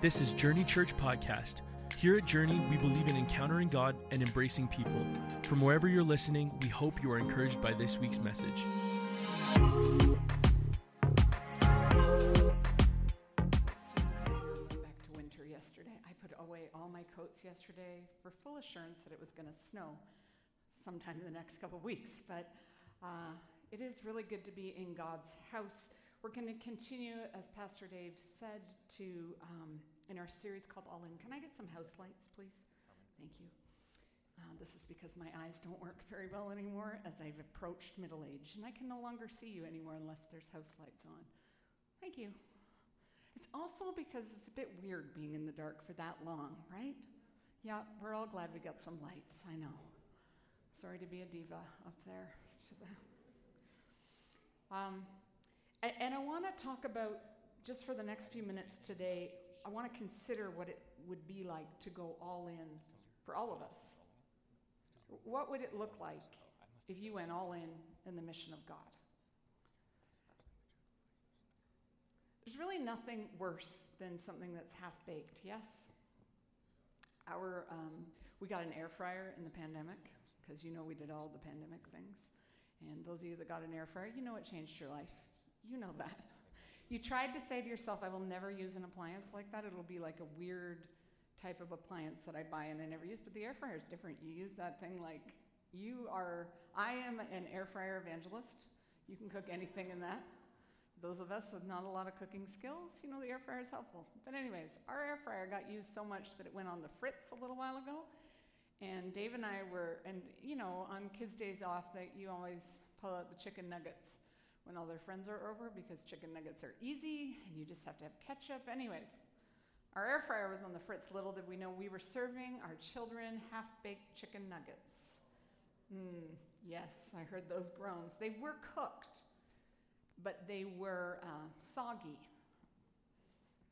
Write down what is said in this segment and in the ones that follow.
This is Journey Church Podcast. Here at Journey, we believe in encountering God and embracing people. From wherever you're listening, we hope you are encouraged by this week's message. Back to winter yesterday. I put away all my coats yesterday for full assurance that it was going to snow sometime in the next couple weeks. But uh, it is really good to be in God's house. We're going to continue, as Pastor Dave said, to um, in our series called All In. Can I get some house lights, please? Thank you. Uh, this is because my eyes don't work very well anymore as I've approached middle age, and I can no longer see you anymore unless there's house lights on. Thank you. It's also because it's a bit weird being in the dark for that long, right? Yeah, we're all glad we got some lights, I know. Sorry to be a diva up there. Um, and I want to talk about, just for the next few minutes today, I want to consider what it would be like to go all in for all of us. What would it look like if you went all in in the mission of God? There's really nothing worse than something that's half baked, yes? Our, um, we got an air fryer in the pandemic, because you know we did all the pandemic things. And those of you that got an air fryer, you know it changed your life. You know that. You tried to say to yourself, I will never use an appliance like that. It'll be like a weird type of appliance that I buy and I never use. But the air fryer is different. You use that thing like you are, I am an air fryer evangelist. You can cook anything in that. Those of us with not a lot of cooking skills, you know, the air fryer is helpful. But, anyways, our air fryer got used so much that it went on the fritz a little while ago. And Dave and I were, and you know, on kids' days off, that you always pull out the chicken nuggets when all their friends are over because chicken nuggets are easy and you just have to have ketchup. Anyways, our air fryer was on the fritz. Little did we know we were serving our children half baked chicken nuggets. Mm, yes, I heard those groans. They were cooked, but they were uh, soggy.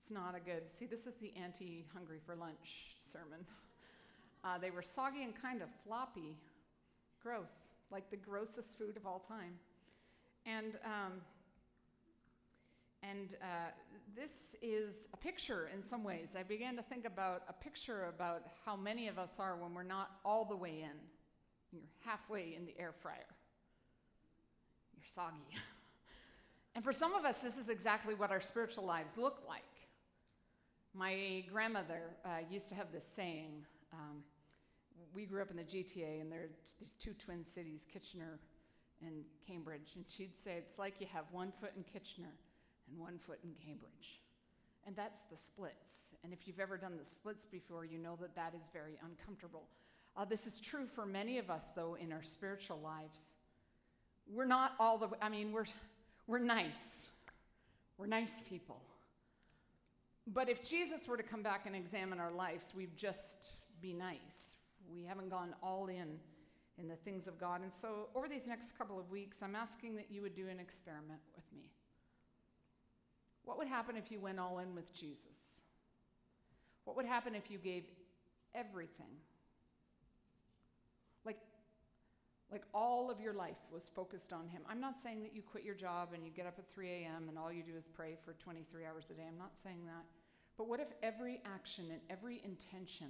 It's not a good, see, this is the anti hungry for lunch sermon. Uh, they were soggy and kind of floppy. Gross, like the grossest food of all time. And, um, and uh, this is a picture in some ways. I began to think about a picture about how many of us are when we're not all the way in. You're halfway in the air fryer. You're soggy. And for some of us, this is exactly what our spiritual lives look like. My grandmother uh, used to have this saying. Um, we grew up in the GTA, and there are these two twin cities, Kitchener and Cambridge. And she'd say, It's like you have one foot in Kitchener and one foot in Cambridge. And that's the splits. And if you've ever done the splits before, you know that that is very uncomfortable. Uh, this is true for many of us, though, in our spiritual lives. We're not all the I mean, we're, we're nice. We're nice people. But if Jesus were to come back and examine our lives, we'd just be nice. We haven't gone all in in the things of God. And so, over these next couple of weeks, I'm asking that you would do an experiment with me. What would happen if you went all in with Jesus? What would happen if you gave everything? Like, like all of your life was focused on Him. I'm not saying that you quit your job and you get up at 3 a.m. and all you do is pray for 23 hours a day. I'm not saying that. But what if every action and every intention,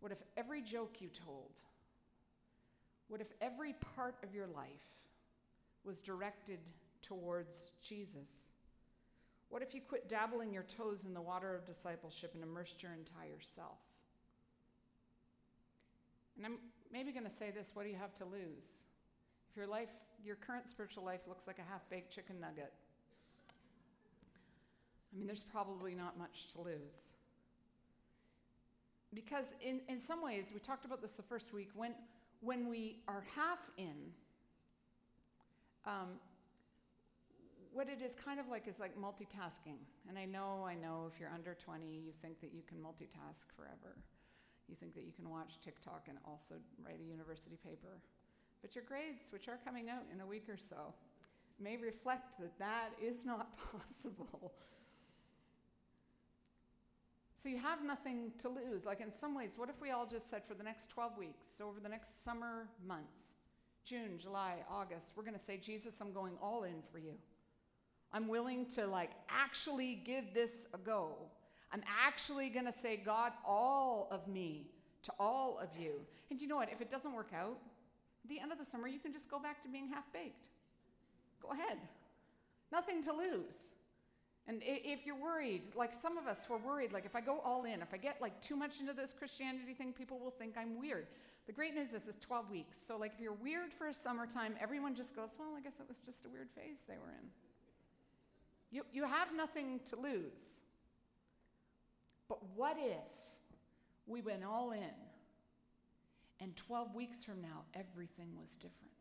what if every joke you told, what if every part of your life was directed towards Jesus? What if you quit dabbling your toes in the water of discipleship and immersed your entire self? And I'm maybe going to say this what do you have to lose? If your life, your current spiritual life looks like a half baked chicken nugget, I mean, there's probably not much to lose. Because in, in some ways, we talked about this the first week, when, when we are half in, um, what it is kind of like is like multitasking. And I know, I know if you're under 20, you think that you can multitask forever. You think that you can watch TikTok and also write a university paper. But your grades, which are coming out in a week or so, may reflect that that is not possible. So you have nothing to lose. Like in some ways, what if we all just said for the next 12 weeks, so over the next summer months, June, July, August, we're going to say, Jesus, I'm going all in for you. I'm willing to like actually give this a go. I'm actually going to say, God, all of me to all of you. And you know what? If it doesn't work out, at the end of the summer, you can just go back to being half baked. Go ahead. Nothing to lose. And if you're worried, like some of us were worried, like if I go all in, if I get like too much into this Christianity thing, people will think I'm weird. The great news is it's 12 weeks. So like if you're weird for a summertime, everyone just goes, well, I guess it was just a weird phase they were in. You, you have nothing to lose. But what if we went all in and 12 weeks from now everything was different?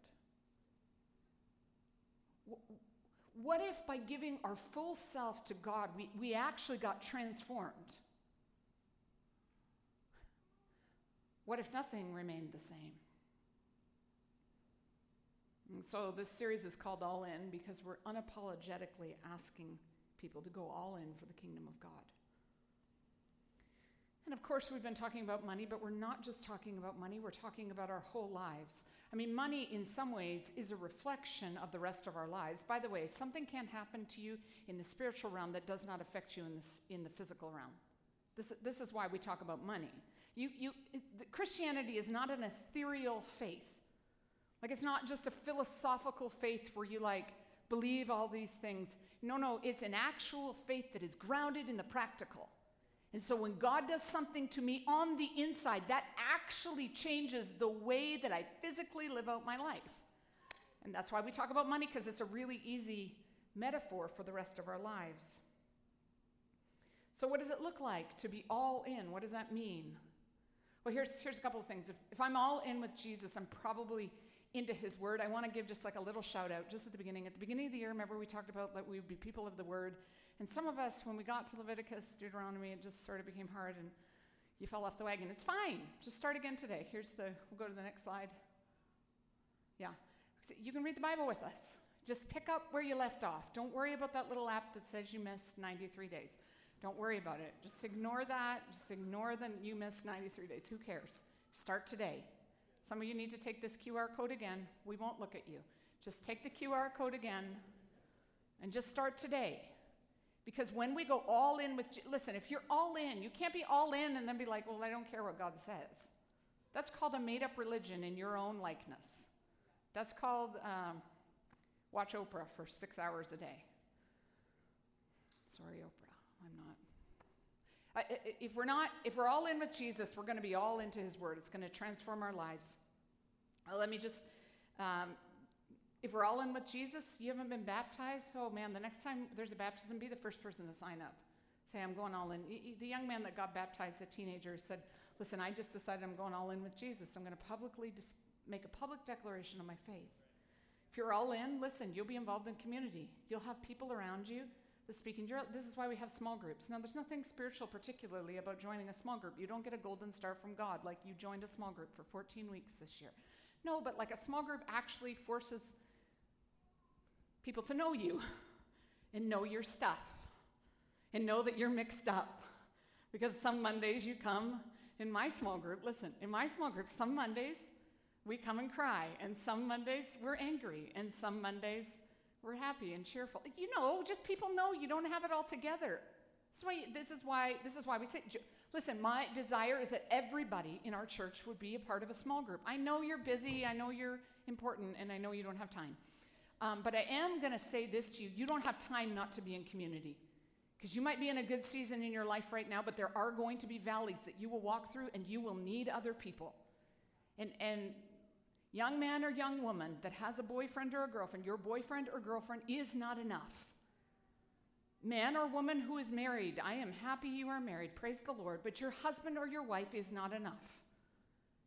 What if by giving our full self to God, we, we actually got transformed? What if nothing remained the same? And so this series is called All In because we're unapologetically asking people to go all in for the kingdom of God. And of course, we've been talking about money, but we're not just talking about money, we're talking about our whole lives. I mean, money in some ways is a reflection of the rest of our lives. By the way, something can happen to you in the spiritual realm that does not affect you in, this, in the physical realm. This, this is why we talk about money. You, you, it, Christianity is not an ethereal faith. Like, it's not just a philosophical faith where you like believe all these things. No, no, it's an actual faith that is grounded in the practical. And so when God does something to me on the inside, that actually changes the way that I physically live out my life. And that's why we talk about money, because it's a really easy metaphor for the rest of our lives. So, what does it look like to be all in? What does that mean? Well, here's, here's a couple of things. If, if I'm all in with Jesus, I'm probably into his word. I want to give just like a little shout out just at the beginning. At the beginning of the year, remember we talked about that we would be people of the word. And some of us, when we got to Leviticus, Deuteronomy, it just sort of became hard and you fell off the wagon. It's fine. Just start again today. Here's the, we'll go to the next slide. Yeah. You can read the Bible with us. Just pick up where you left off. Don't worry about that little app that says you missed 93 days. Don't worry about it. Just ignore that. Just ignore that you missed 93 days. Who cares? Start today. Some of you need to take this QR code again. We won't look at you. Just take the QR code again and just start today. Because when we go all in with, listen, if you're all in, you can't be all in and then be like, well, I don't care what God says. That's called a made up religion in your own likeness. That's called um, watch Oprah for six hours a day. Sorry, Oprah, I'm not. I, if we're not, if we're all in with Jesus, we're going to be all into His Word. It's going to transform our lives. Let me just um, if we're all in with Jesus, you haven't been baptized, so man, the next time there's a baptism, be the first person to sign up. Say, I'm going all in. The young man that got baptized, a teenager, said, Listen, I just decided I'm going all in with Jesus. I'm going to publicly dis- make a public declaration of my faith. If you're all in, listen, you'll be involved in community. You'll have people around you that speak in your. This is why we have small groups. Now, there's nothing spiritual particularly about joining a small group. You don't get a golden star from God like you joined a small group for 14 weeks this year. No, but like a small group actually forces people to know you and know your stuff and know that you're mixed up. Because some Mondays you come in my small group, listen, in my small group, some Mondays we come and cry, and some Mondays we're angry, and some Mondays we're happy and cheerful. You know, just people know you don't have it all together. This is why, this is why, this is why we say, listen, my desire is that everybody in our church would be a part of a small group. I know you're busy, I know you're important, and I know you don't have time. Um, but I am going to say this to you you don't have time not to be in community. Because you might be in a good season in your life right now, but there are going to be valleys that you will walk through and you will need other people. And, and young man or young woman that has a boyfriend or a girlfriend, your boyfriend or girlfriend is not enough. Man or woman who is married, I am happy you are married, praise the Lord, but your husband or your wife is not enough.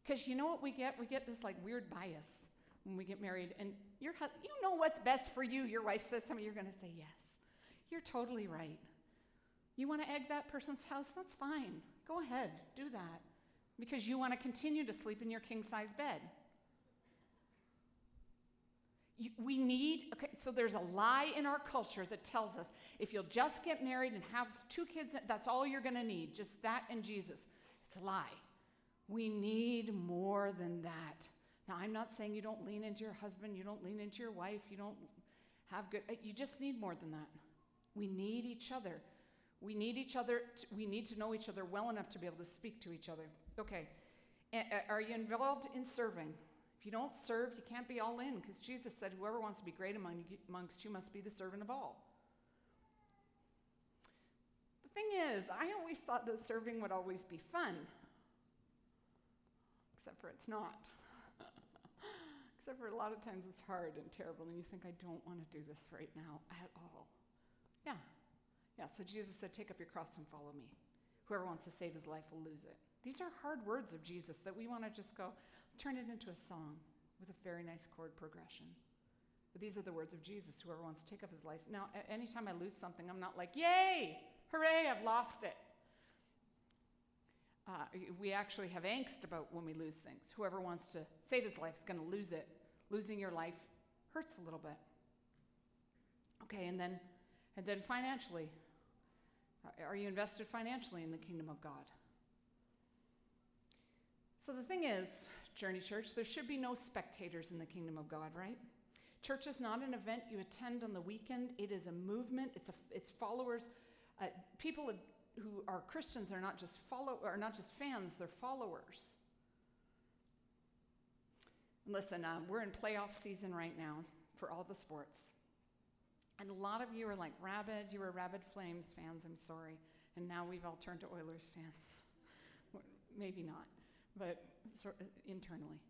Because you know what we get? We get this like weird bias when we get married, and you you know what's best for you. Your wife says something, you're going to say yes. You're totally right. You want to egg that person's house? That's fine. Go ahead, do that. Because you want to continue to sleep in your king size bed. We need, okay, so there's a lie in our culture that tells us if you'll just get married and have two kids, that's all you're going to need, just that and Jesus. It's a lie. We need more than that. Now, I'm not saying you don't lean into your husband, you don't lean into your wife, you don't have good, you just need more than that. We need each other. We need each other. To, we need to know each other well enough to be able to speak to each other. Okay. Are you involved in serving? If you don't serve, you can't be all in because Jesus said, Whoever wants to be great among you, amongst you must be the servant of all. The thing is, I always thought that serving would always be fun, except for it's not. Except for a lot of times it's hard and terrible, and you think, I don't want to do this right now at all. Yeah. Yeah, so Jesus said, Take up your cross and follow me. Whoever wants to save his life will lose it. These are hard words of Jesus that we want to just go turn it into a song with a very nice chord progression. But these are the words of Jesus. Whoever wants to take up his life. Now, anytime I lose something, I'm not like, Yay! Hooray, I've lost it. Uh, we actually have angst about when we lose things. Whoever wants to save his life is going to lose it. Losing your life hurts a little bit. Okay, and then, and then financially, are you invested financially in the kingdom of God? So the thing is, Journey Church, there should be no spectators in the kingdom of God, right? Church is not an event you attend on the weekend. It is a movement. It's a, it's followers. Uh, people who are Christians are not just follow are not just fans, they're followers. Listen, um, we're in playoff season right now for all the sports. And a lot of you are like rabid, you were rabid Flames fans, I'm sorry. And now we've all turned to Oilers fans. Maybe not, but of internally.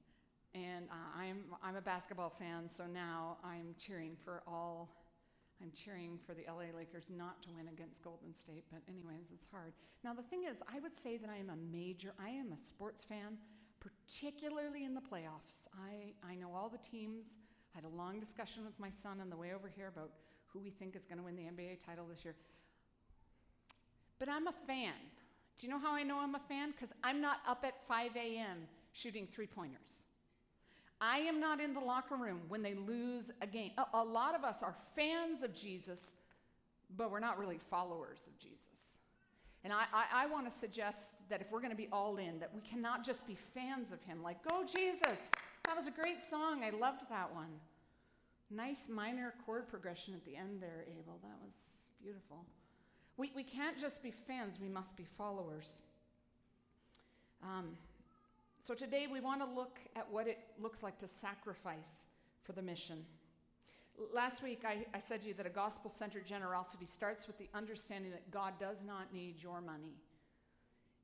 And uh, I'm, I'm a basketball fan, so now I'm cheering for all I'm cheering for the LA Lakers not to win against Golden State, but anyways, it's hard. Now the thing is, I would say that I am a major, I am a sports fan, particularly in the playoffs. I, I know all the teams. I had a long discussion with my son on the way over here about who we think is going to win the NBA title this year. But I'm a fan. Do you know how I know I'm a fan? Because I'm not up at 5 a.m. shooting three pointers. I am not in the locker room when they lose a game. A, a lot of us are fans of Jesus, but we're not really followers of Jesus. And I, I, I want to suggest that if we're going to be all in, that we cannot just be fans of him, like, go Jesus! That was a great song. I loved that one. Nice minor chord progression at the end there, Abel. That was beautiful. We, we can't just be fans, we must be followers. Um, so today we want to look at what it looks like to sacrifice for the mission. Last week I, I said to you that a gospel centered generosity starts with the understanding that God does not need your money,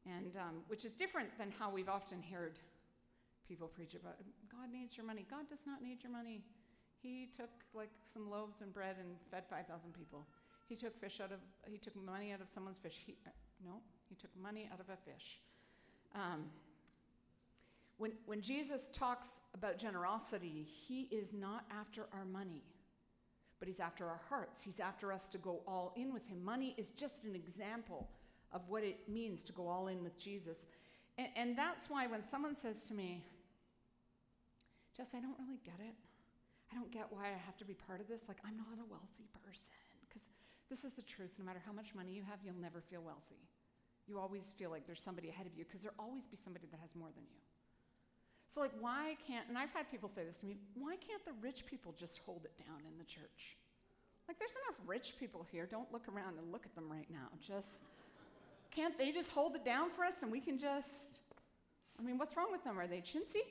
and um, which is different than how we've often heard people preach about God needs your money. God does not need your money. He took like some loaves and bread and fed 5,000 people. He took fish out of, he took money out of someone's fish. He, uh, no, he took money out of a fish. Um, when, when Jesus talks about generosity, he is not after our money, but he's after our hearts. He's after us to go all in with him. Money is just an example of what it means to go all in with Jesus. And, and that's why when someone says to me, Jess, I don't really get it. I don't get why I have to be part of this. Like, I'm not a wealthy person. Because this is the truth. No matter how much money you have, you'll never feel wealthy. You always feel like there's somebody ahead of you because there'll always be somebody that has more than you. So, like, why can't, and I've had people say this to me, why can't the rich people just hold it down in the church? Like, there's enough rich people here. Don't look around and look at them right now. Just, can't they just hold it down for us and we can just, I mean, what's wrong with them? Are they chintzy?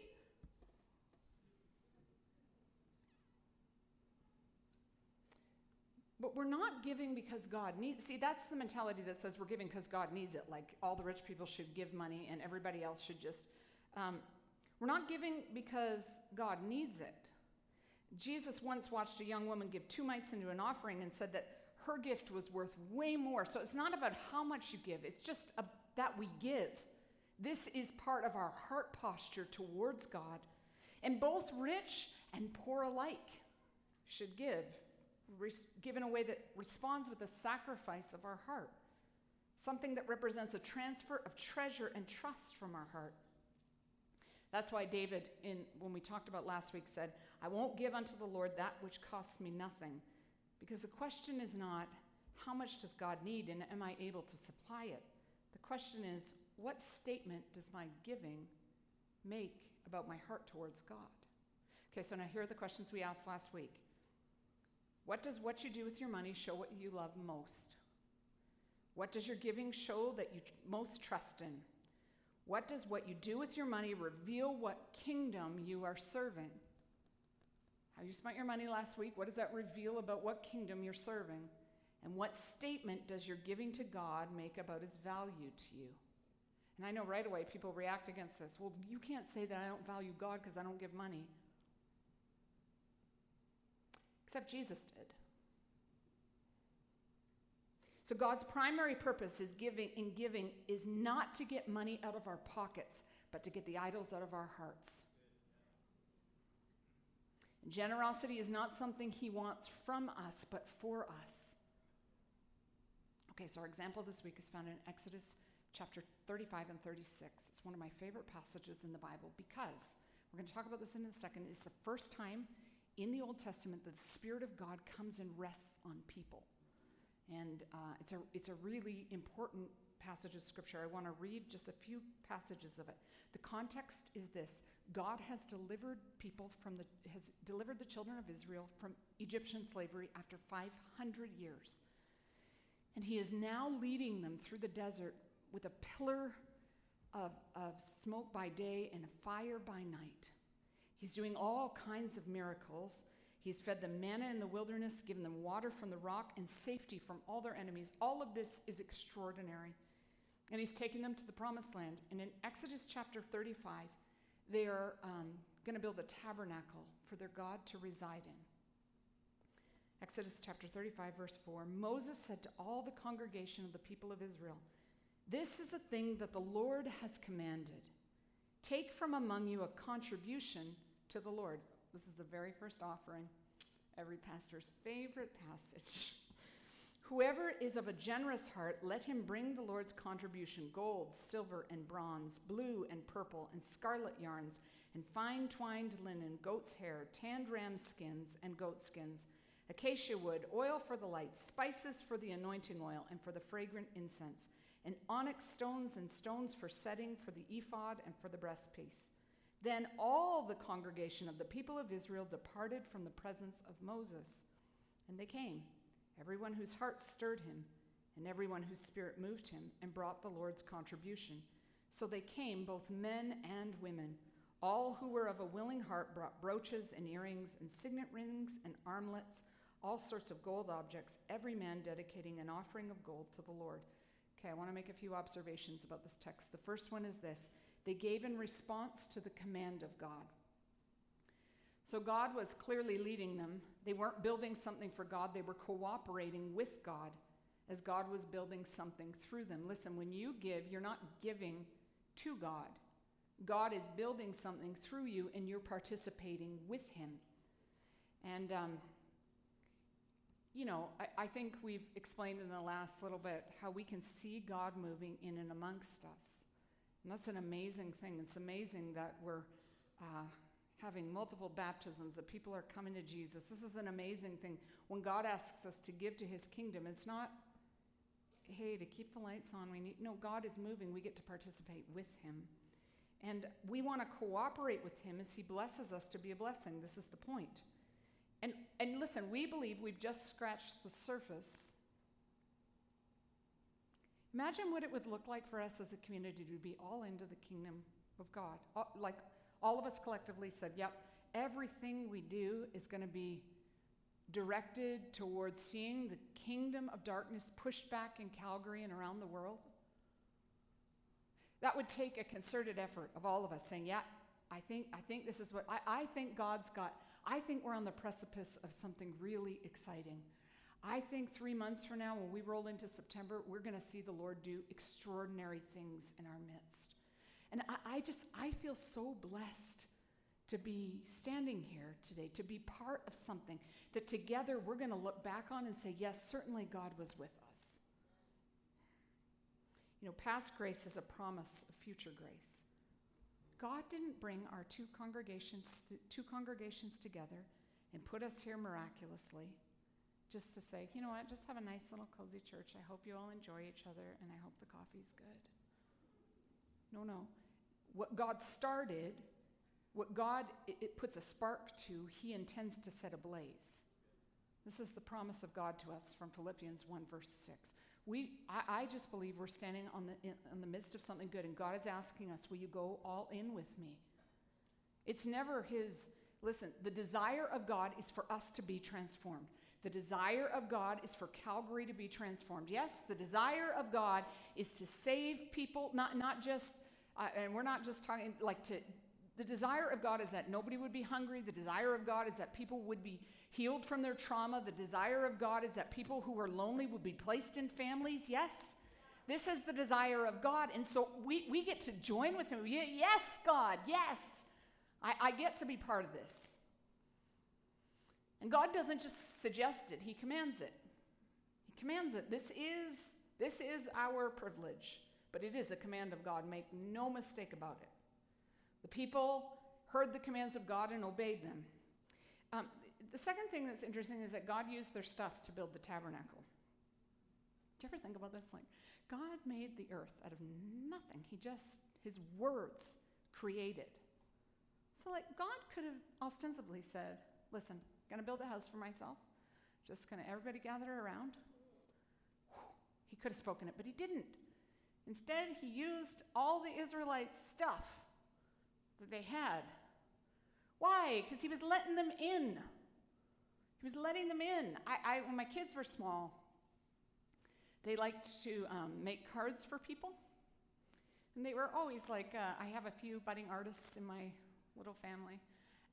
But we're not giving because God needs. See, that's the mentality that says we're giving because God needs it. Like all the rich people should give money and everybody else should just. Um, we're not giving because God needs it. Jesus once watched a young woman give two mites into an offering and said that her gift was worth way more. So it's not about how much you give, it's just a, that we give. This is part of our heart posture towards God. And both rich and poor alike should give, res- give in a way that responds with a sacrifice of our heart, something that represents a transfer of treasure and trust from our heart. That's why David, in, when we talked about last week, said, I won't give unto the Lord that which costs me nothing. Because the question is not, how much does God need and am I able to supply it? The question is, what statement does my giving make about my heart towards God? Okay, so now here are the questions we asked last week. What does what you do with your money show what you love most? What does your giving show that you most trust in? What does what you do with your money reveal what kingdom you are serving? How you spent your money last week, what does that reveal about what kingdom you're serving? And what statement does your giving to God make about his value to you? And I know right away people react against this. Well, you can't say that I don't value God because I don't give money. Except Jesus did. So God's primary purpose is giving in giving is not to get money out of our pockets, but to get the idols out of our hearts. Generosity is not something he wants from us, but for us. Okay, so our example this week is found in Exodus chapter 35 and 36. It's one of my favorite passages in the Bible because we're going to talk about this in a second. It's the first time in the Old Testament that the Spirit of God comes and rests on people. And uh, it's, a, it's a really important passage of Scripture. I want to read just a few passages of it. The context is this God has delivered people from the, has delivered the children of Israel from Egyptian slavery after 500 years. And he is now leading them through the desert with a pillar of, of smoke by day and a fire by night. He's doing all kinds of miracles. He's fed them manna in the wilderness, given them water from the rock, and safety from all their enemies. All of this is extraordinary. And he's taking them to the promised land. And in Exodus chapter 35, they are um, going to build a tabernacle for their God to reside in. Exodus chapter 35, verse 4 Moses said to all the congregation of the people of Israel, This is the thing that the Lord has commanded. Take from among you a contribution to the Lord. This is the very first offering, every pastor's favorite passage. Whoever is of a generous heart, let him bring the Lord's contribution gold, silver, and bronze, blue and purple, and scarlet yarns, and fine twined linen, goat's hair, tanned ram skins, and goat skins, acacia wood, oil for the light, spices for the anointing oil, and for the fragrant incense, and onyx stones and stones for setting for the ephod and for the breastpiece. Then all the congregation of the people of Israel departed from the presence of Moses, and they came everyone whose heart stirred him, and everyone whose spirit moved him, and brought the Lord's contribution. So they came, both men and women. All who were of a willing heart brought brooches and earrings and signet rings and armlets, all sorts of gold objects, every man dedicating an offering of gold to the Lord. Okay, I want to make a few observations about this text. The first one is this they gave in response to the command of God. So God was clearly leading them. They weren't building something for God, they were cooperating with God as God was building something through them. Listen, when you give, you're not giving to God. God is building something through you, and you're participating with Him. And, um, you know, I, I think we've explained in the last little bit how we can see God moving in and amongst us. And that's an amazing thing. It's amazing that we're. Uh, having multiple baptisms, that people are coming to Jesus. This is an amazing thing. When God asks us to give to his kingdom, it's not, hey, to keep the lights on, we need, no, God is moving. We get to participate with him. And we want to cooperate with him as he blesses us to be a blessing. This is the point. And, and listen, we believe we've just scratched the surface. Imagine what it would look like for us as a community to be all into the kingdom of God. Like all of us collectively said, yep, everything we do is going to be directed towards seeing the kingdom of darkness pushed back in Calgary and around the world? That would take a concerted effort of all of us saying, yeah, I think, I think this is what, I, I think God's got, I think we're on the precipice of something really exciting. I think three months from now, when we roll into September, we're going to see the Lord do extraordinary things in our midst. And I, I just, I feel so blessed to be standing here today, to be part of something that together we're going to look back on and say, yes, certainly God was with us. You know, past grace is a promise of future grace. God didn't bring our two congregations, two congregations together and put us here miraculously just to say, you know what, just have a nice little cozy church. I hope you all enjoy each other and I hope the coffee's good. No, no. What God started, what God it, it puts a spark to, He intends to set ablaze. This is the promise of God to us from Philippians 1, verse 6. We, I, I just believe we're standing on the, in, in the midst of something good, and God is asking us, Will you go all in with me? It's never His, listen, the desire of God is for us to be transformed. The desire of God is for Calgary to be transformed. Yes, the desire of God is to save people, not, not just, uh, and we're not just talking like to, the desire of God is that nobody would be hungry. The desire of God is that people would be healed from their trauma. The desire of God is that people who are lonely would be placed in families. Yes? This is the desire of God. And so we, we get to join with Him. Yes, God, yes. I, I get to be part of this. And God doesn't just suggest it, He commands it. He commands it. This is, this is our privilege, but it is a command of God. Make no mistake about it. The people heard the commands of God and obeyed them. Um, the second thing that's interesting is that God used their stuff to build the tabernacle. Do you ever think about this? Like, God made the earth out of nothing. He just, his words created. So, like, God could have ostensibly said, Listen, gonna build a house for myself. Just gonna everybody gather around. He could have spoken it, but he didn't. Instead, he used all the Israelites' stuff that they had. Why? Because he was letting them in. He was letting them in. I, I when my kids were small, they liked to um, make cards for people. And they were always like, uh, I have a few budding artists in my little family.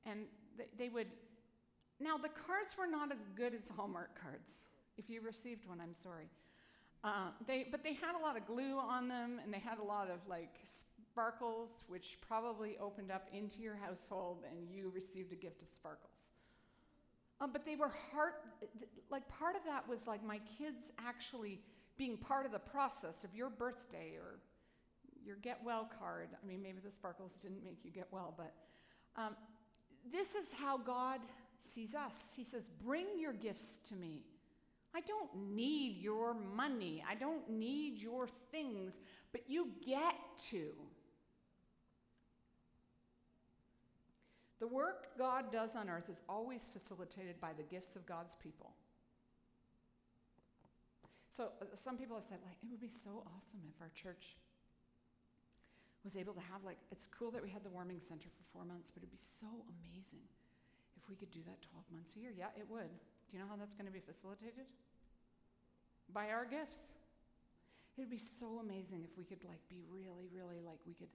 And they, they would, now the cards were not as good as Hallmark cards. If you received one, I'm sorry. Uh, they, but they had a lot of glue on them, and they had a lot of like sparkles, which probably opened up into your household and you received a gift of sparkles. Um, but they were heart, like part of that was like my kids actually being part of the process of your birthday or your get well card. I mean, maybe the sparkles didn't make you get well, but um, this is how God sees us. He says, Bring your gifts to me. I don't need your money, I don't need your things, but you get to. The work God does on earth is always facilitated by the gifts of God's people. So uh, some people have said, like, it would be so awesome if our church was able to have, like, it's cool that we had the warming center for four months, but it'd be so amazing if we could do that 12 months a year. Yeah, it would. Do you know how that's going to be facilitated? By our gifts. It would be so amazing if we could, like, be really, really, like, we could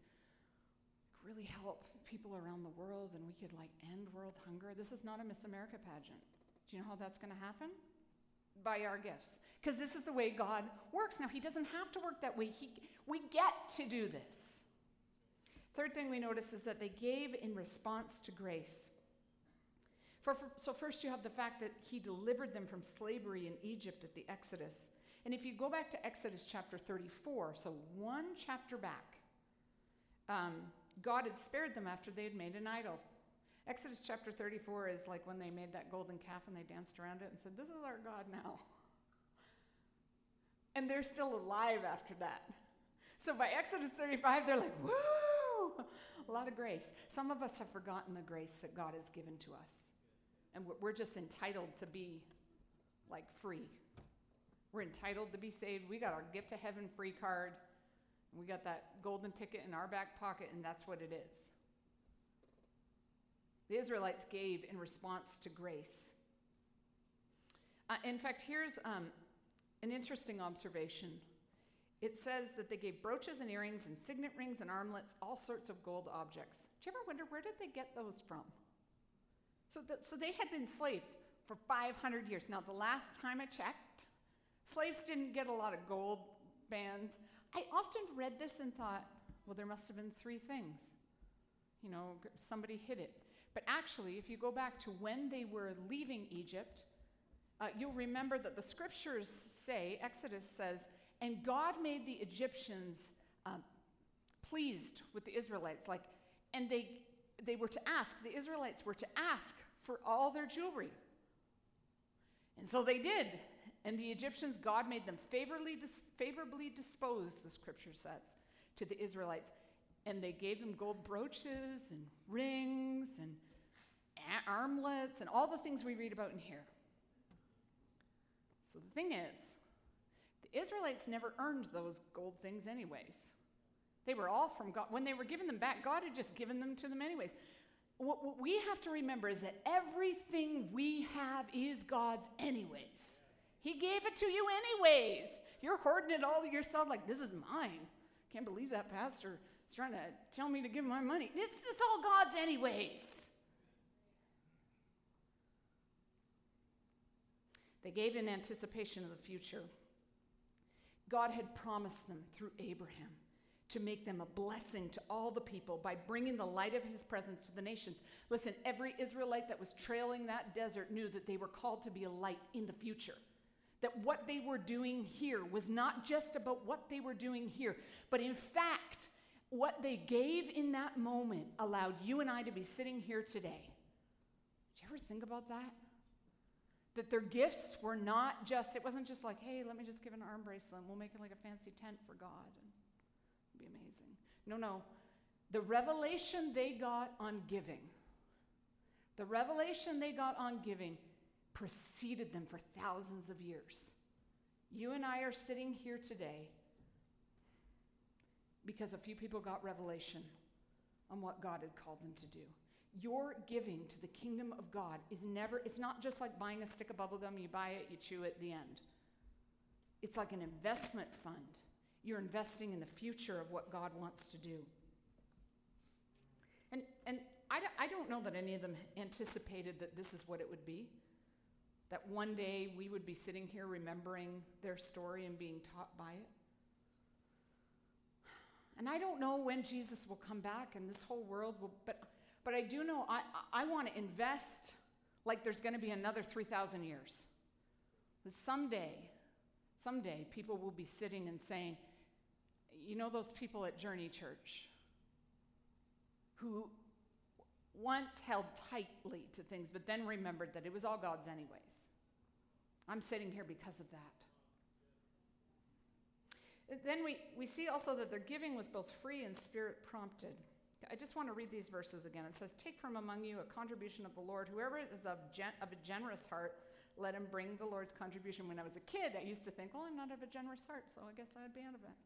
really help people around the world and we could like end world hunger. This is not a Miss America pageant. Do you know how that's going to happen? By our gifts. Because this is the way God works. Now, He doesn't have to work that way. He, we get to do this. Third thing we notice is that they gave in response to grace. For, for, so, first, you have the fact that He delivered them from slavery in Egypt at the Exodus. And if you go back to Exodus chapter 34, so one chapter back, um, God had spared them after they had made an idol. Exodus chapter 34 is like when they made that golden calf and they danced around it and said, This is our God now. And they're still alive after that. So by Exodus 35, they're like, Woo! A lot of grace. Some of us have forgotten the grace that God has given to us. And we're just entitled to be like free. We're entitled to be saved. We got our get to heaven free card. We got that golden ticket in our back pocket, and that's what it is. The Israelites gave in response to grace. Uh, in fact, here's um, an interesting observation. It says that they gave brooches and earrings and signet rings and armlets, all sorts of gold objects. Do you ever wonder where did they get those from? So, that, so they had been slaves for 500 years. Now, the last time I checked, slaves didn't get a lot of gold bands I often read this and thought, well, there must have been three things. You know, somebody hid it. But actually, if you go back to when they were leaving Egypt, uh, you'll remember that the scriptures say, Exodus says, and God made the Egyptians um, pleased with the Israelites. Like, and they, they were to ask, the Israelites were to ask for all their jewelry. And so they did. And the Egyptians, God made them favorably, dis- favorably disposed, the scripture says, to the Israelites. And they gave them gold brooches and rings and a- armlets and all the things we read about in here. So the thing is, the Israelites never earned those gold things, anyways. They were all from God. When they were given them back, God had just given them to them, anyways. What, we have to remember is that everything we have is God's, anyways. He gave it to you, anyways. You're hoarding it all to yourself, like, this is mine. Can't believe that pastor is trying to tell me to give my money. It's all God's, anyways. They gave in anticipation of the future. God had promised them through Abraham to make them a blessing to all the people by bringing the light of his presence to the nations. Listen, every Israelite that was trailing that desert knew that they were called to be a light in the future. That what they were doing here was not just about what they were doing here, but in fact, what they gave in that moment allowed you and I to be sitting here today. Did you ever think about that? That their gifts were not just, it wasn't just like, hey, let me just give an arm bracelet and we'll make it like a fancy tent for God. It'd be amazing. No, no. The revelation they got on giving, the revelation they got on giving preceded them for thousands of years. You and I are sitting here today because a few people got revelation on what God had called them to do. Your giving to the kingdom of God is never, it's not just like buying a stick of bubble gum, you buy it, you chew it, the end. It's like an investment fund. You're investing in the future of what God wants to do. And, and I, I don't know that any of them anticipated that this is what it would be. That one day we would be sitting here remembering their story and being taught by it. And I don't know when Jesus will come back and this whole world will, but but I do know I, I want to invest like there's going to be another 3,000 years. That someday, someday, people will be sitting and saying, you know, those people at Journey Church who once held tightly to things, but then remembered that it was all God's, anyways. I'm sitting here because of that. Then we, we see also that their giving was both free and spirit prompted. I just want to read these verses again. It says, Take from among you a contribution of the Lord. Whoever is of, gen- of a generous heart, let him bring the Lord's contribution. When I was a kid, I used to think, Well, I'm not of a generous heart, so I guess I'd be out of it.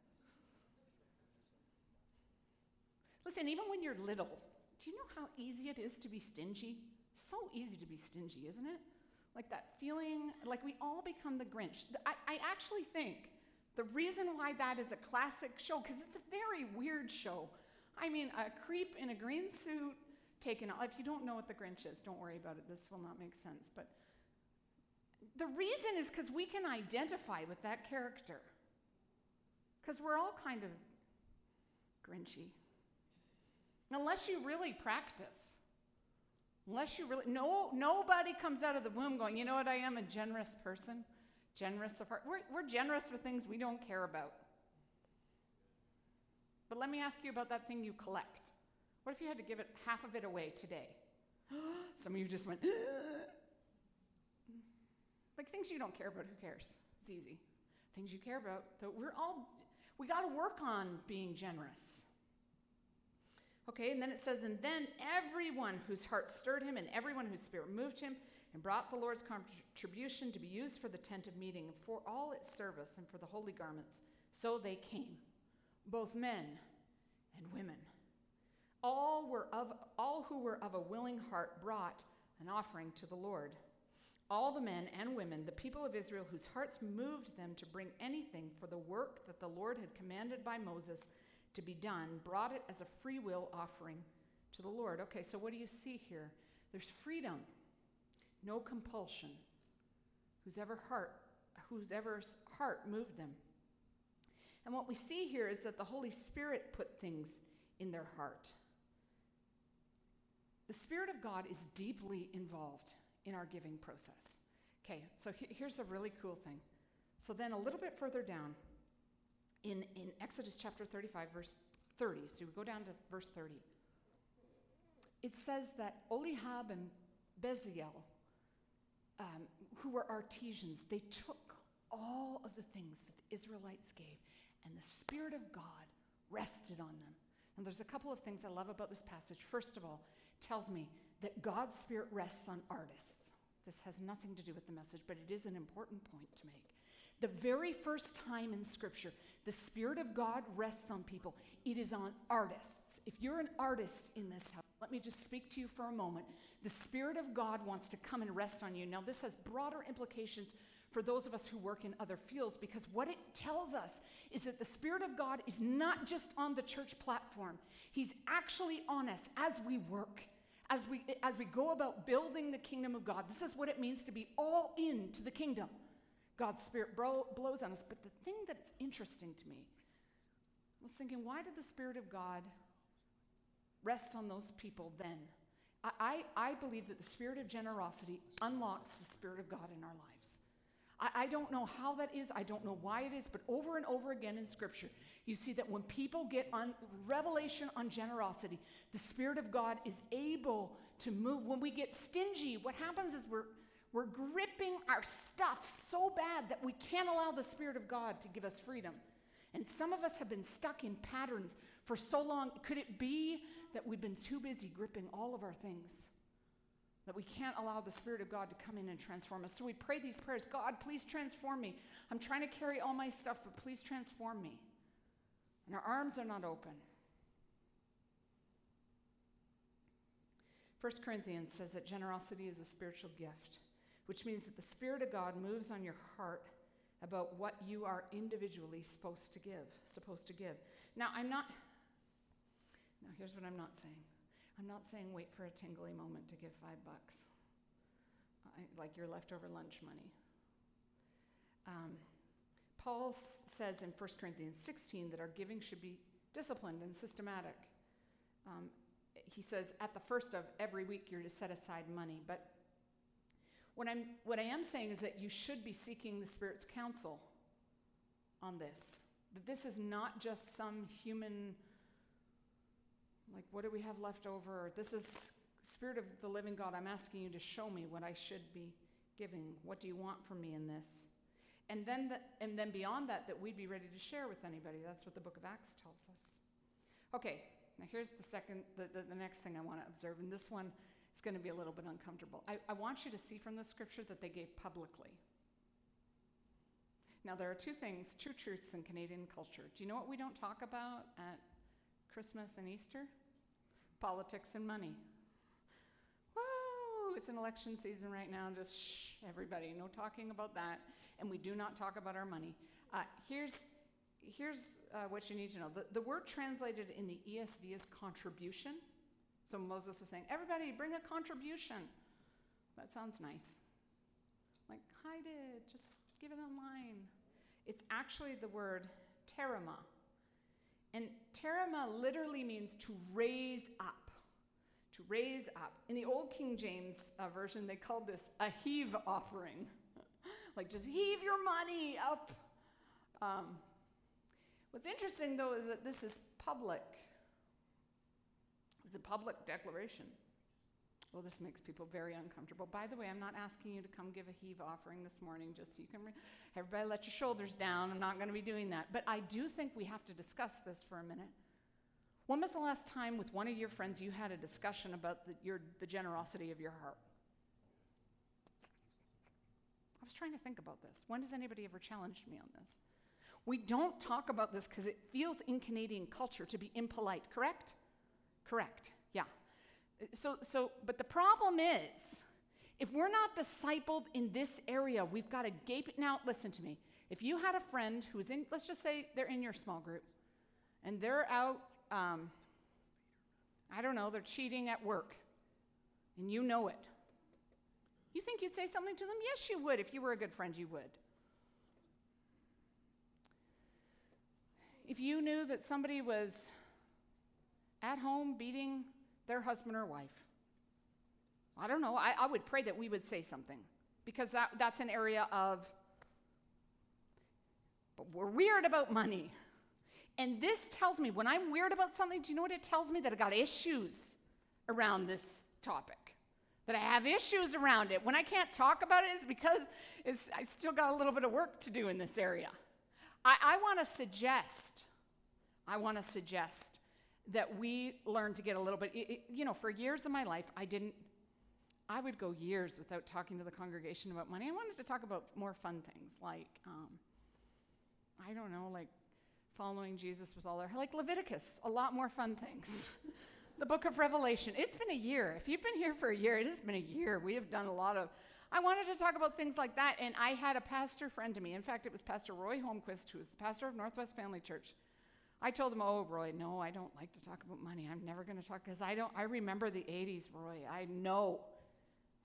Listen, even when you're little, do you know how easy it is to be stingy? So easy to be stingy, isn't it? Like that feeling, like we all become the Grinch. I, I actually think the reason why that is a classic show, because it's a very weird show, I mean, a creep in a green suit taken off. If you don't know what the Grinch is, don't worry about it. This will not make sense. But the reason is because we can identify with that character. Because we're all kind of Grinchy. Unless you really practice. Unless you really, no, nobody comes out of the womb going, you know what, I am a generous person, generous of heart. We're, we're generous for things we don't care about. But let me ask you about that thing you collect. What if you had to give it half of it away today? Some of you just went, like things you don't care about, who cares? It's easy. Things you care about, that we're all, we got to work on being generous. Okay, and then it says, and then everyone whose heart stirred him and everyone whose spirit moved him and brought the Lord's contribution to be used for the tent of meeting, for all its service and for the holy garments. So they came both men and women. All, were of, all who were of a willing heart brought an offering to the Lord. All the men and women, the people of Israel, whose hearts moved them to bring anything for the work that the Lord had commanded by Moses to be done, brought it as a free will offering to the Lord. Okay, so what do you see here? There's freedom, no compulsion. Whose ever heart, whose ever heart moved them. And what we see here is that the Holy Spirit put things in their heart. The Spirit of God is deeply involved in our giving process. Okay, so here's a really cool thing. So then a little bit further down, in, in Exodus chapter 35, verse 30, so we go down to verse 30, it says that Oliab and Bezalel, um, who were artisans, they took all of the things that the Israelites gave and the Spirit of God rested on them. And there's a couple of things I love about this passage. First of all, tells me that God's Spirit rests on artists. This has nothing to do with the message, but it is an important point to make. The very first time in Scripture the Spirit of God rests on people, it is on artists. If you're an artist in this house, let me just speak to you for a moment. The Spirit of God wants to come and rest on you. Now, this has broader implications for those of us who work in other fields because what it tells us is that the Spirit of God is not just on the church platform, He's actually on us as we work. As we, as we go about building the kingdom of God, this is what it means to be all in to the kingdom. God's Spirit bro- blows on us. But the thing that's interesting to me I was thinking, why did the Spirit of God rest on those people then? I, I, I believe that the spirit of generosity unlocks the Spirit of God in our lives. I, I don't know how that is, I don't know why it is, but over and over again in Scripture, you see that when people get on revelation on generosity, the Spirit of God is able to move. When we get stingy, what happens is we're we're gripping our stuff so bad that we can't allow the Spirit of God to give us freedom. And some of us have been stuck in patterns for so long. Could it be that we've been too busy gripping all of our things? That we can't allow the Spirit of God to come in and transform us. So we pray these prayers God, please transform me. I'm trying to carry all my stuff, but please transform me. And our arms are not open. 1 Corinthians says that generosity is a spiritual gift, which means that the Spirit of God moves on your heart about what you are individually supposed to give, supposed to give. Now, I'm not, now here's what I'm not saying. I'm not saying wait for a tingly moment to give five bucks, I, like your leftover lunch money. Um, Paul says in 1 Corinthians 16 that our giving should be disciplined and systematic. Um, he says at the first of every week you're to set aside money. But what, I'm, what I am saying is that you should be seeking the Spirit's counsel on this. That this is not just some human like, what do we have left over? This is Spirit of the living God. I'm asking you to show me what I should be giving. What do you want from me in this? And then, the, and then beyond that, that we'd be ready to share with anybody. That's what the book of Acts tells us. Okay, now here's the second, the, the, the next thing I want to observe, and this one is going to be a little bit uncomfortable. I, I want you to see from the scripture that they gave publicly. Now, there are two things, two truths in Canadian culture. Do you know what we don't talk about at Christmas and Easter? Politics and money. Woo! It's an election season right now. Just shh, everybody, no talking about that. And we do not talk about our money. Uh, here's here's uh, what you need to know. The, the word translated in the ESV is contribution. So Moses is saying, everybody bring a contribution. That sounds nice. Like, hide it, just give it online. It's actually the word terumah. And terumah literally means to raise up. To raise up. In the Old King James uh, Version, they called this a heave offering. like just heave your money up. Um, what's interesting, though, is that this is public. It's a public declaration. Well, this makes people very uncomfortable. By the way, I'm not asking you to come give a heave offering this morning just so you can. Re- everybody let your shoulders down. I'm not going to be doing that. But I do think we have to discuss this for a minute. When was the last time with one of your friends you had a discussion about the, your, the generosity of your heart? I was trying to think about this. When has anybody ever challenged me on this? We don't talk about this because it feels in Canadian culture to be impolite, correct? Correct, yeah. So, so, but the problem is, if we're not discipled in this area, we've got to gape. Now, listen to me. If you had a friend who's in, let's just say they're in your small group, and they're out, um, I don't know, they're cheating at work, and you know it. You think you'd say something to them? Yes, you would. If you were a good friend, you would. If you knew that somebody was at home beating their husband or wife. I don't know. I, I would pray that we would say something because that, that's an area of, but we're weird about money. And this tells me when I'm weird about something, do you know what it tells me? That I got issues around this topic. That I have issues around it. When I can't talk about it, it's because it's, I still got a little bit of work to do in this area. I, I want to suggest, I want to suggest that we learn to get a little bit, it, it, you know, for years of my life, I didn't, I would go years without talking to the congregation about money. I wanted to talk about more fun things like, um, I don't know, like following Jesus with all our, like Leviticus, a lot more fun things. the book of Revelation. It's been a year. If you've been here for a year, it has been a year. We have done a lot of. I wanted to talk about things like that, and I had a pastor friend to me. In fact, it was Pastor Roy Holmquist, who is the pastor of Northwest Family Church. I told him, "Oh, Roy, no, I don't like to talk about money. I'm never going to talk because I don't. I remember the '80s, Roy. I know."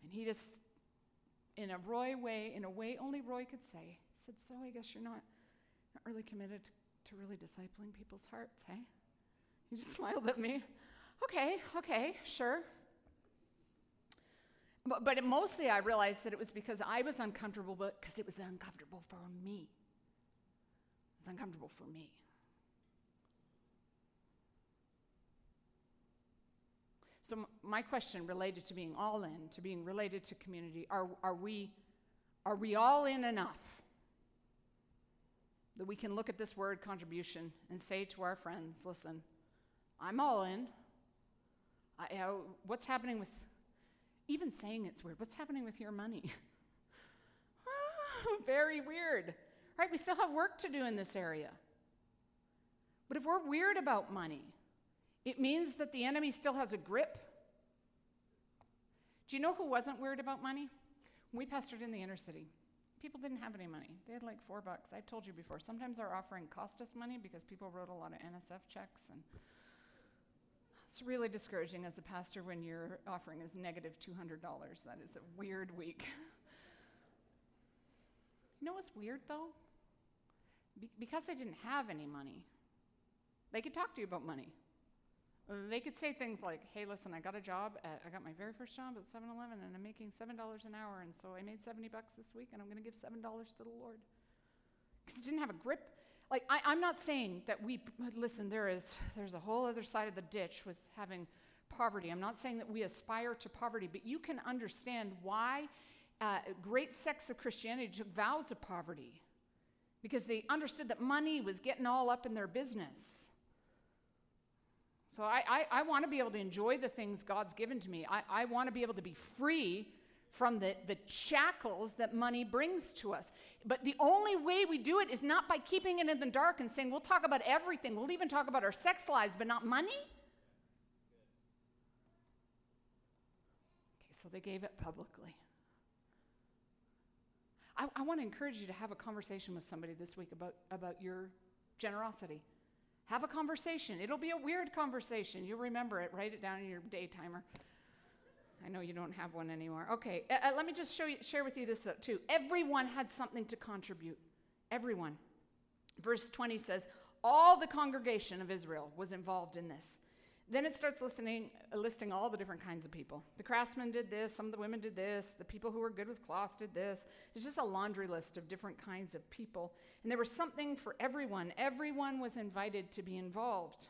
And he just, in a Roy way, in a way only Roy could say, said, "So I guess you're not, not really committed to really discipling people's hearts, hey?" He just smiled at me. Okay, okay, sure. But, but mostly I realized that it was because I was uncomfortable, but because it was uncomfortable for me. It was uncomfortable for me. So, my question related to being all in, to being related to community, are, are, we, are we all in enough that we can look at this word contribution and say to our friends, listen, I'm all in. I, uh, what's happening with, even saying it's weird, what's happening with your money? Very weird. Right? We still have work to do in this area. But if we're weird about money, it means that the enemy still has a grip. Do you know who wasn't worried about money? When we pastored in the inner city, people didn't have any money. They had like four bucks. I've told you before. Sometimes our offering cost us money because people wrote a lot of NSF checks and it's really discouraging as a pastor when your offering is negative $200. That is a weird week. you know what's weird though? Be- because they didn't have any money, they could talk to you about money. They could say things like, hey, listen, I got a job, at, I got my very first job at 7 Eleven, and I'm making $7 an hour, and so I made 70 bucks this week, and I'm going to give $7 to the Lord. Because it didn't have a grip. Like, I, I'm not saying that we, listen, there is, there's a whole other side of the ditch with having poverty. I'm not saying that we aspire to poverty, but you can understand why uh, great sects of Christianity took vows of poverty. Because they understood that money was getting all up in their business. So I, I, I want to be able to enjoy the things God's given to me. I, I want to be able to be free from the, the shackles that money brings to us. But the only way we do it is not by keeping it in the dark and saying, we'll talk about everything. We'll even talk about our sex lives, but not money. Okay, so they gave it publicly. I, I want to encourage you to have a conversation with somebody this week about, about your generosity. Have a conversation. It'll be a weird conversation. You'll remember it. Write it down in your day timer. I know you don't have one anymore. Okay, uh, uh, let me just show you, share with you this uh, too. Everyone had something to contribute. Everyone. Verse 20 says, All the congregation of Israel was involved in this. Then it starts listening, listing all the different kinds of people. The craftsmen did this, some of the women did this, the people who were good with cloth did this. It's just a laundry list of different kinds of people. And there was something for everyone. Everyone was invited to be involved.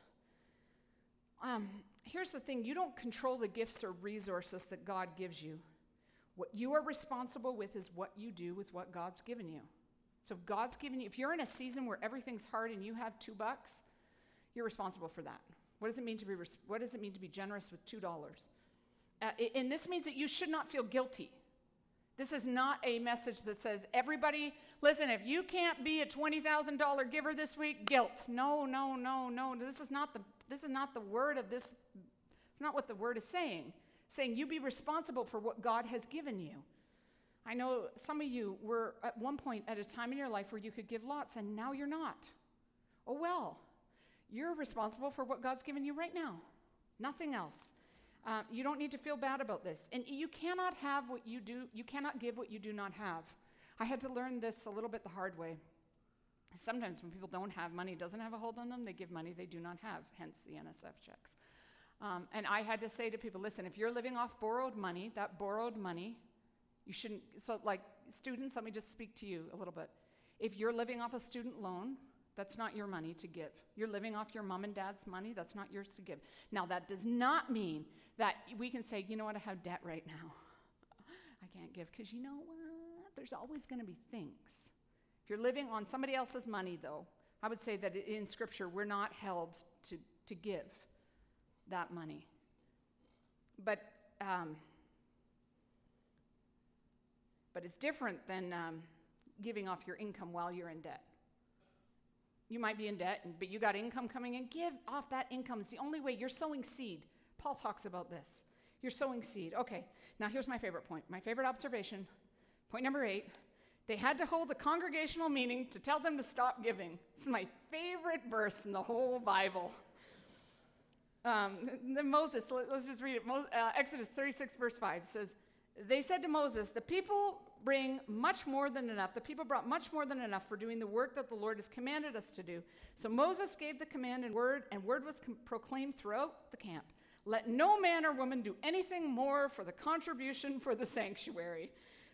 Um, here's the thing you don't control the gifts or resources that God gives you. What you are responsible with is what you do with what God's given you. So God's given you, if you're in a season where everything's hard and you have two bucks, you're responsible for that. What does it mean to be, what does it mean to be generous with $2? Uh, and this means that you should not feel guilty. This is not a message that says, everybody, listen, if you can't be a $20,000 giver this week, guilt. No, no, no, no. This is not the, this is not the word of this, it's not what the word is saying. saying you be responsible for what God has given you. I know some of you were at one point at a time in your life where you could give lots, and now you're not. Oh well, you're responsible for what God's given you right now, nothing else. Uh, you don't need to feel bad about this. And you cannot have what you do, you cannot give what you do not have. I had to learn this a little bit the hard way. Sometimes when people don't have money, doesn't have a hold on them, they give money they do not have, hence the NSF checks. Um, and I had to say to people listen, if you're living off borrowed money, that borrowed money, you shouldn't. So, like students, let me just speak to you a little bit. If you're living off a student loan, that's not your money to give. You're living off your mom and dad's money. That's not yours to give. Now, that does not mean that we can say, you know what, I have debt right now. I can't give because you know what? There's always going to be things. If you're living on somebody else's money, though, I would say that in Scripture, we're not held to, to give that money. But um, but it's different than um, giving off your income while you're in debt. You might be in debt, but you got income coming in. Give off that income. It's the only way. You're sowing seed. Paul talks about this. You're sowing seed. Okay, now here's my favorite point. My favorite observation. Point number eight. They had to hold a congregational meeting to tell them to stop giving. Is my favorite verse in the whole Bible. Um, then Moses, let, us just read it. Uh, Exodus 36, verse 5 says, They said to Moses, The people bring much more than enough. The people brought much more than enough for doing the work that the Lord has commanded us to do. So Moses gave the command and word, and word was com- proclaimed throughout the camp. Let no man or woman do anything more for the contribution for the sanctuary.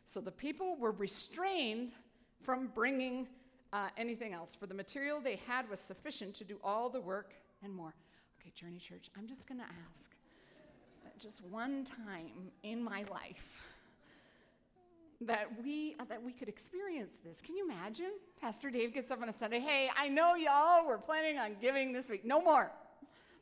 So the people were restrained from bringing uh, anything else, for the material they had was sufficient to do all the work and more. Okay, Journey Church, I'm just going to ask just one time in my life that we uh, that we could experience this. Can you imagine? Pastor Dave gets up on a Sunday, "Hey, I know y'all were planning on giving this week. No more.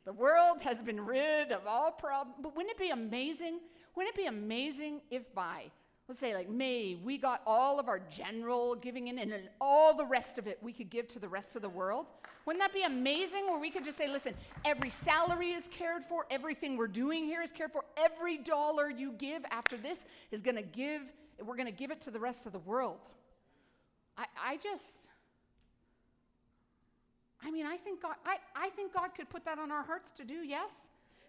The world has been rid of all problems. But wouldn't it be amazing? Wouldn't it be amazing if by let's say like May, we got all of our general giving in and then all the rest of it we could give to the rest of the world? Wouldn't that be amazing where we could just say, listen, every salary is cared for, everything we're doing here is cared for, every dollar you give after this is going to give, we're going to give it to the rest of the world. I, I just, I mean, I think God, I, I think God could put that on our hearts to do, yes?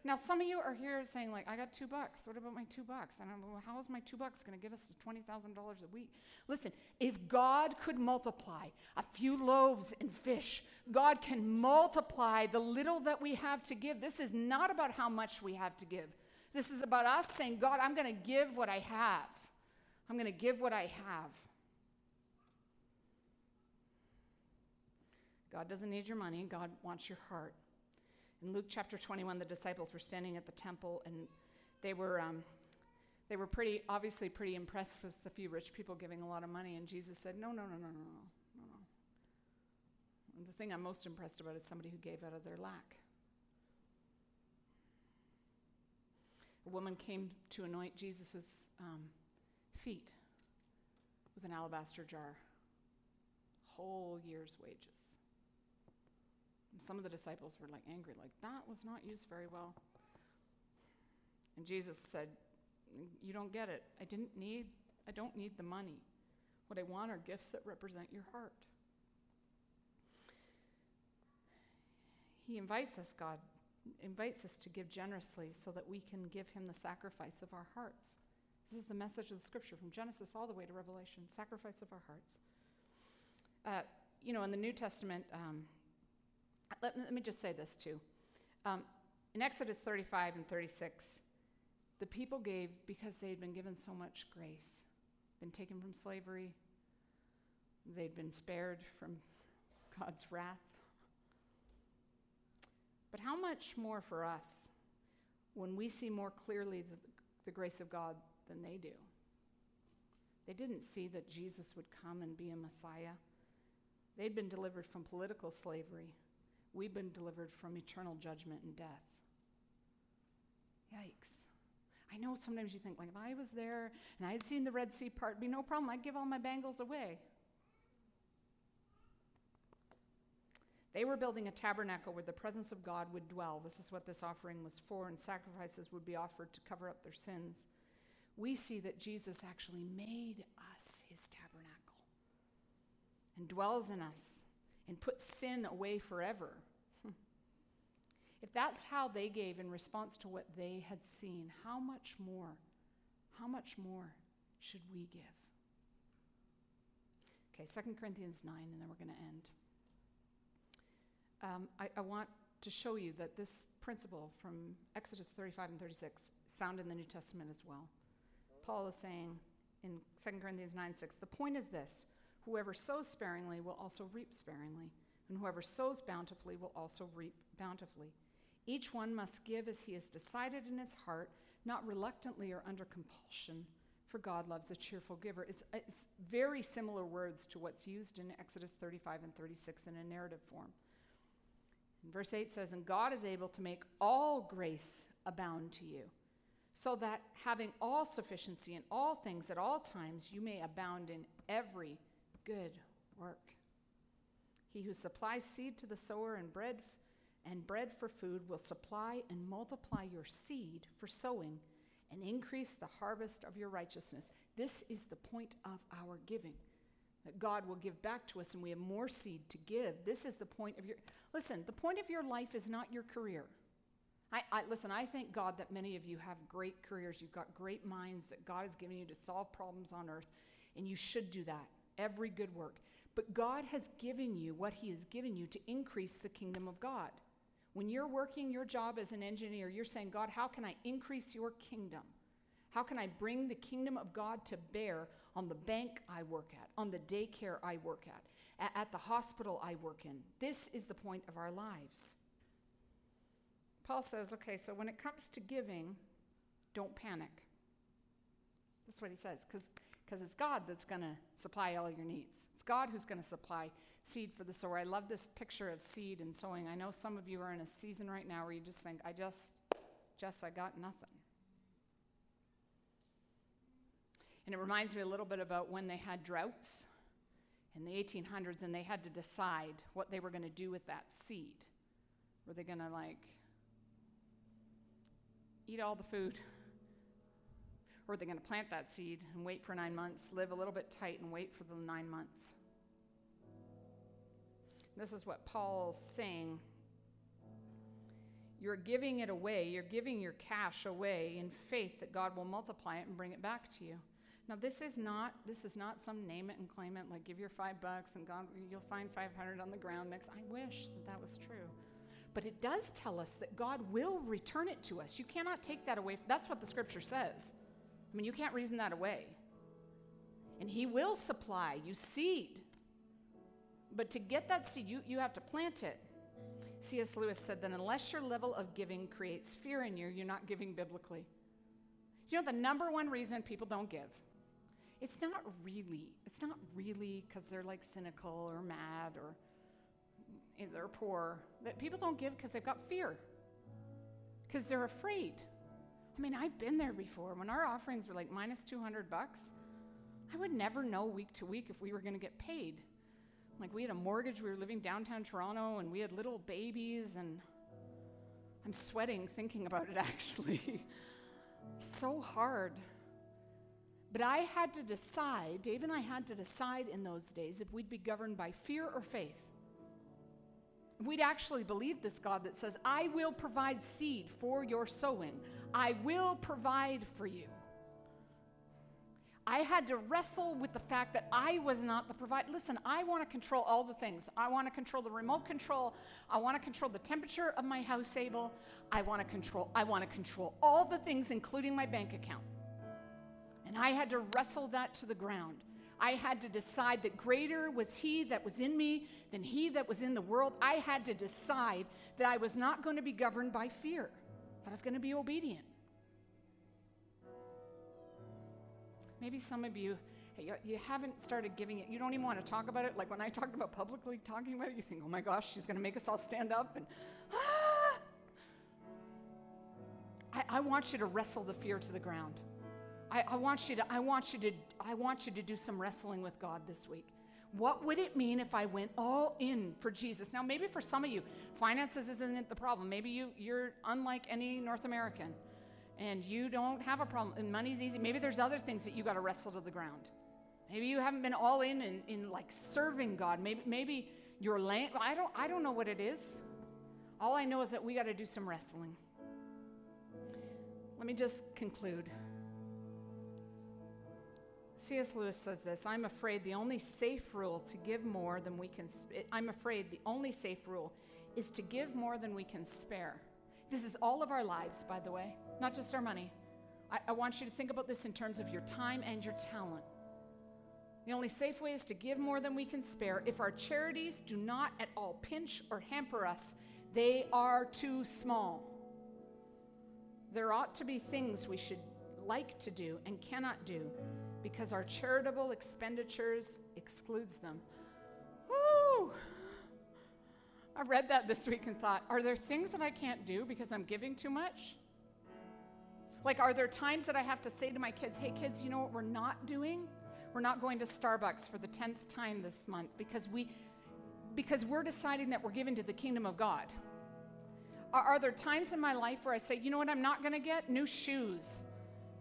Now, some of you are here saying, like, I got two bucks. What about my two bucks? And I'm, well, how is my two bucks going to get us to $20,000 a week? Listen, if God could multiply a few loaves and fish, God can multiply the little that we have to give. This is not about how much we have to give. This is about us saying, God, I'm going to give what I have. I'm going to give what I have. God doesn't need your money, God wants your heart. In Luke chapter 21, the disciples were standing at the temple and they were, um, they were pretty, obviously pretty impressed with the few rich people giving a lot of money. And Jesus said, No, no, no, no, no, no, no. And the thing I'm most impressed about is somebody who gave out of their lack. A woman came to anoint Jesus' um, feet with an alabaster jar, whole year's wages. Some of the disciples were like angry, like, that was not used very well. And Jesus said, You don't get it. I didn't need, I don't need the money. What I want are gifts that represent your heart. He invites us, God invites us to give generously so that we can give him the sacrifice of our hearts. This is the message of the scripture from Genesis all the way to Revelation sacrifice of our hearts. Uh, you know, in the New Testament, um, let, let me just say this too. Um, in Exodus 35 and 36, the people gave because they had been given so much grace, been taken from slavery, they'd been spared from God's wrath. But how much more for us when we see more clearly the, the grace of God than they do? They didn't see that Jesus would come and be a Messiah. They'd been delivered from political slavery we've been delivered from eternal judgment and death. Yikes. I know sometimes you think, like, if I was there and I had seen the Red Sea part, it'd be no problem. I'd give all my bangles away. They were building a tabernacle where the presence of God would dwell. This is what this offering was for, and sacrifices would be offered to cover up their sins. We see that Jesus actually made us his tabernacle and dwells in us and puts sin away forever. If that's how they gave in response to what they had seen, how much more, how much more should we give? Okay, 2 Corinthians 9, and then we're going to end. Um, I, I want to show you that this principle from Exodus 35 and 36 is found in the New Testament as well. Paul is saying in 2 Corinthians 9 6, the point is this whoever sows sparingly will also reap sparingly, and whoever sows bountifully will also reap bountifully. Each one must give as he has decided in his heart, not reluctantly or under compulsion, for God loves a cheerful giver. It's, it's very similar words to what's used in Exodus 35 and 36 in a narrative form. And verse 8 says, And God is able to make all grace abound to you, so that having all sufficiency in all things at all times, you may abound in every good work. He who supplies seed to the sower and bread and bread for food will supply and multiply your seed for sowing and increase the harvest of your righteousness. This is the point of our giving. That God will give back to us and we have more seed to give. This is the point of your Listen, the point of your life is not your career. I, I, listen, I thank God that many of you have great careers. You've got great minds that God has given you to solve problems on earth, and you should do that. Every good work. But God has given you what He has given you to increase the kingdom of God. When you're working your job as an engineer, you're saying, God, how can I increase your kingdom? How can I bring the kingdom of God to bear on the bank I work at, on the daycare I work at, at the hospital I work in? This is the point of our lives. Paul says, okay, so when it comes to giving, don't panic. That's what he says, because it's God that's going to supply all your needs. It's God who's going to supply seed for the sower. I love this picture of seed and sowing. I know some of you are in a season right now where you just think, I just, just, I got nothing. And it reminds me a little bit about when they had droughts in the 1800s and they had to decide what they were going to do with that seed. Were they going to like eat all the food? Or are they going to plant that seed and wait for nine months, live a little bit tight and wait for the nine months? This is what Paul's saying. You're giving it away, you're giving your cash away in faith that God will multiply it and bring it back to you. Now this is not this is not some name it and claim it like give your 5 bucks and God you'll find 500 on the ground next. I wish that that was true. But it does tell us that God will return it to us. You cannot take that away. That's what the scripture says. I mean, you can't reason that away. And He will supply you seed. But to get that seed, you, you have to plant it. C.S. Lewis said that unless your level of giving creates fear in you, you're not giving biblically. You know the number one reason people don't give? It's not really, it's not really because they're like cynical or mad or eh, they're poor. That people don't give because they've got fear, because they're afraid. I mean, I've been there before. When our offerings were like minus 200 bucks, I would never know week to week if we were going to get paid. Like, we had a mortgage, we were living downtown Toronto, and we had little babies, and I'm sweating thinking about it actually. so hard. But I had to decide, Dave and I had to decide in those days if we'd be governed by fear or faith. We'd actually believe this God that says, I will provide seed for your sowing, I will provide for you. I had to wrestle with the fact that I was not the provider. Listen, I want to control all the things. I want to control the remote control. I want to control the temperature of my house table. I want to control I want to control all the things including my bank account. And I had to wrestle that to the ground. I had to decide that greater was he that was in me than he that was in the world. I had to decide that I was not going to be governed by fear. That I was going to be obedient. Maybe some of you, you haven't started giving it. You don't even want to talk about it. Like when I talked about publicly talking about it, you think, oh my gosh, she's going to make us all stand up and, ah! I, I want you to wrestle the fear to the ground. I, I, want you to, I, want you to, I want you to do some wrestling with God this week. What would it mean if I went all in for Jesus? Now, maybe for some of you, finances isn't the problem. Maybe you, you're unlike any North American and you don't have a problem and money's easy. Maybe there's other things that you got to wrestle to the ground. Maybe you haven't been all in in, in like serving God. Maybe, maybe your land, I don't, I don't know what it is. All I know is that we got to do some wrestling. Let me just conclude. C.S. Lewis says this I'm afraid the only safe rule to give more than we can, I'm afraid the only safe rule is to give more than we can spare. This is all of our lives, by the way, not just our money. I, I want you to think about this in terms of your time and your talent. The only safe way is to give more than we can spare. If our charities do not at all pinch or hamper us, they are too small. There ought to be things we should like to do and cannot do because our charitable expenditures excludes them. Woo! I read that this week and thought, are there things that I can't do because I'm giving too much? Like, are there times that I have to say to my kids, hey, kids, you know what we're not doing? We're not going to Starbucks for the 10th time this month because, we, because we're deciding that we're giving to the kingdom of God. Are, are there times in my life where I say, you know what I'm not going to get? New shoes.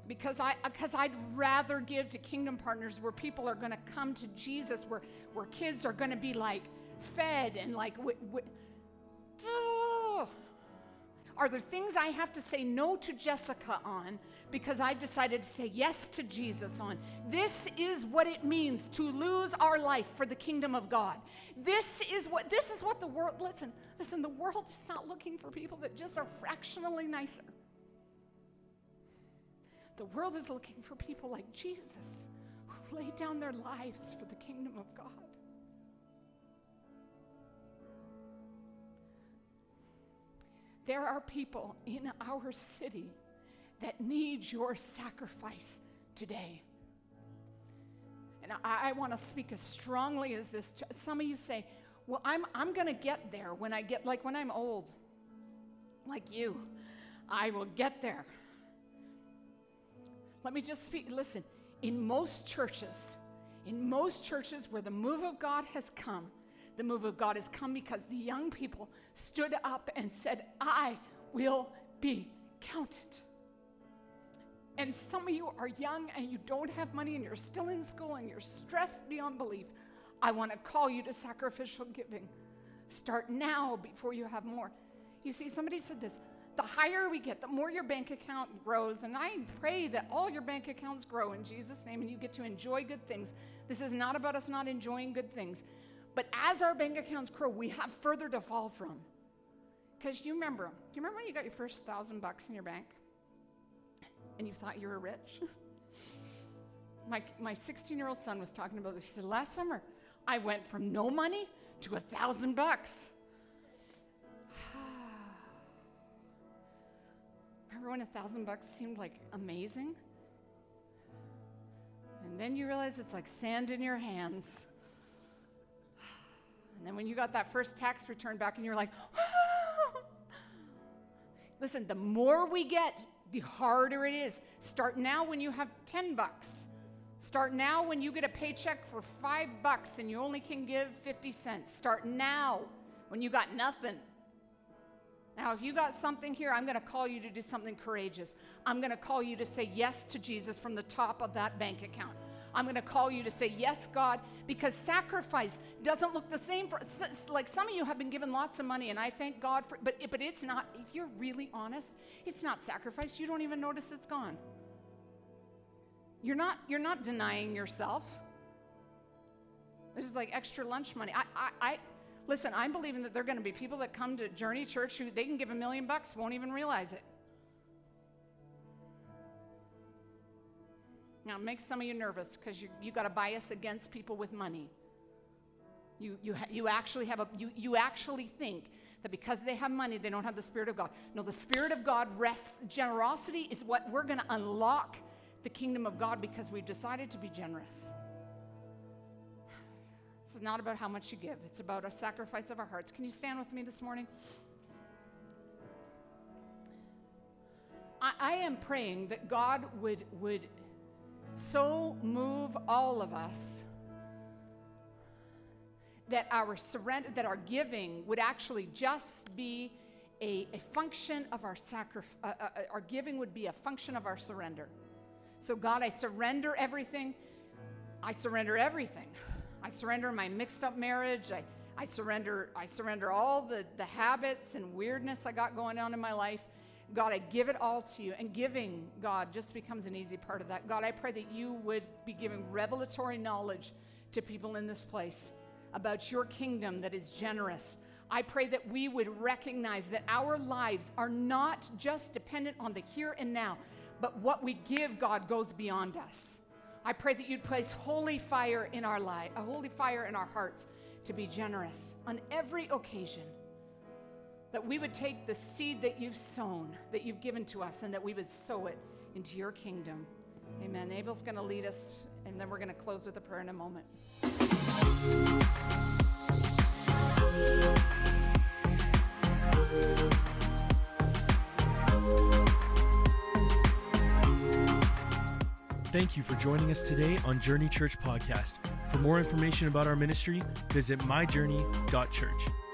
Because, I, uh, because I'd rather give to kingdom partners where people are going to come to Jesus, where, where kids are going to be like fed and like, w- w- oh. Are there things I have to say no to Jessica on because I've decided to say yes to Jesus on? This is what it means to lose our life for the kingdom of God. This is what this is what the world listen, listen, the world is not looking for people that just are fractionally nicer. The world is looking for people like Jesus who lay down their lives for the kingdom of God. There are people in our city that need your sacrifice today. And I, I want to speak as strongly as this. To, Some of you say, well, I'm, I'm going to get there when I get, like when I'm old, like you. I will get there. Let me just speak. Listen, in most churches, in most churches where the move of God has come, the move of God has come because the young people stood up and said, I will be counted. And some of you are young and you don't have money and you're still in school and you're stressed beyond belief. I want to call you to sacrificial giving. Start now before you have more. You see, somebody said this the higher we get, the more your bank account grows. And I pray that all your bank accounts grow in Jesus' name and you get to enjoy good things. This is not about us not enjoying good things. But as our bank accounts grow, we have further to fall from. Because you remember, do you remember when you got your first thousand bucks in your bank? And you thought you were rich? my, my 16 year old son was talking about this. He said, Last summer, I went from no money to a thousand bucks. Remember when a thousand bucks seemed like amazing? And then you realize it's like sand in your hands. And then when you got that first tax return back and you're like, listen, the more we get, the harder it is. Start now when you have 10 bucks. Start now when you get a paycheck for five bucks and you only can give 50 cents. Start now when you got nothing. Now, if you got something here, I'm going to call you to do something courageous. I'm going to call you to say yes to Jesus from the top of that bank account. I'm going to call you to say, Yes, God, because sacrifice doesn't look the same for, like some of you have been given lots of money, and I thank God for, but, but it's not, if you're really honest, it's not sacrifice. You don't even notice it's gone. You're not, you're not denying yourself. This is like extra lunch money. I, I, I listen, I'm believing that there are going to be people that come to Journey Church who they can give a million bucks, won't even realize it. Now, it makes some of you nervous because you, you got a bias against people with money. You, you, you, actually have a, you, you actually think that because they have money, they don't have the Spirit of God. No, the Spirit of God rests. Generosity is what we're going to unlock the kingdom of God because we've decided to be generous. This is not about how much you give, it's about a sacrifice of our hearts. Can you stand with me this morning? I, I am praying that God would, would so move all of us that our surrender, that our giving would actually just be a, a function of our sacrifice. Uh, uh, uh, our giving would be a function of our surrender. So, God, I surrender everything. I surrender everything. I surrender my mixed up marriage. I, I surrender, I surrender all the, the habits and weirdness I got going on in my life. God, I give it all to you. And giving, God, just becomes an easy part of that. God, I pray that you would be giving revelatory knowledge to people in this place about your kingdom that is generous. I pray that we would recognize that our lives are not just dependent on the here and now, but what we give, God, goes beyond us. I pray that you'd place holy fire in our life, a holy fire in our hearts to be generous on every occasion that we would take the seed that you've sown, that you've given to us, and that we would sow it into your kingdom. Amen. Abel's going to lead us, and then we're going to close with a prayer in a moment. thank you for joining us today on Journey Church Podcast. For more information about our ministry, visit myjourney.church.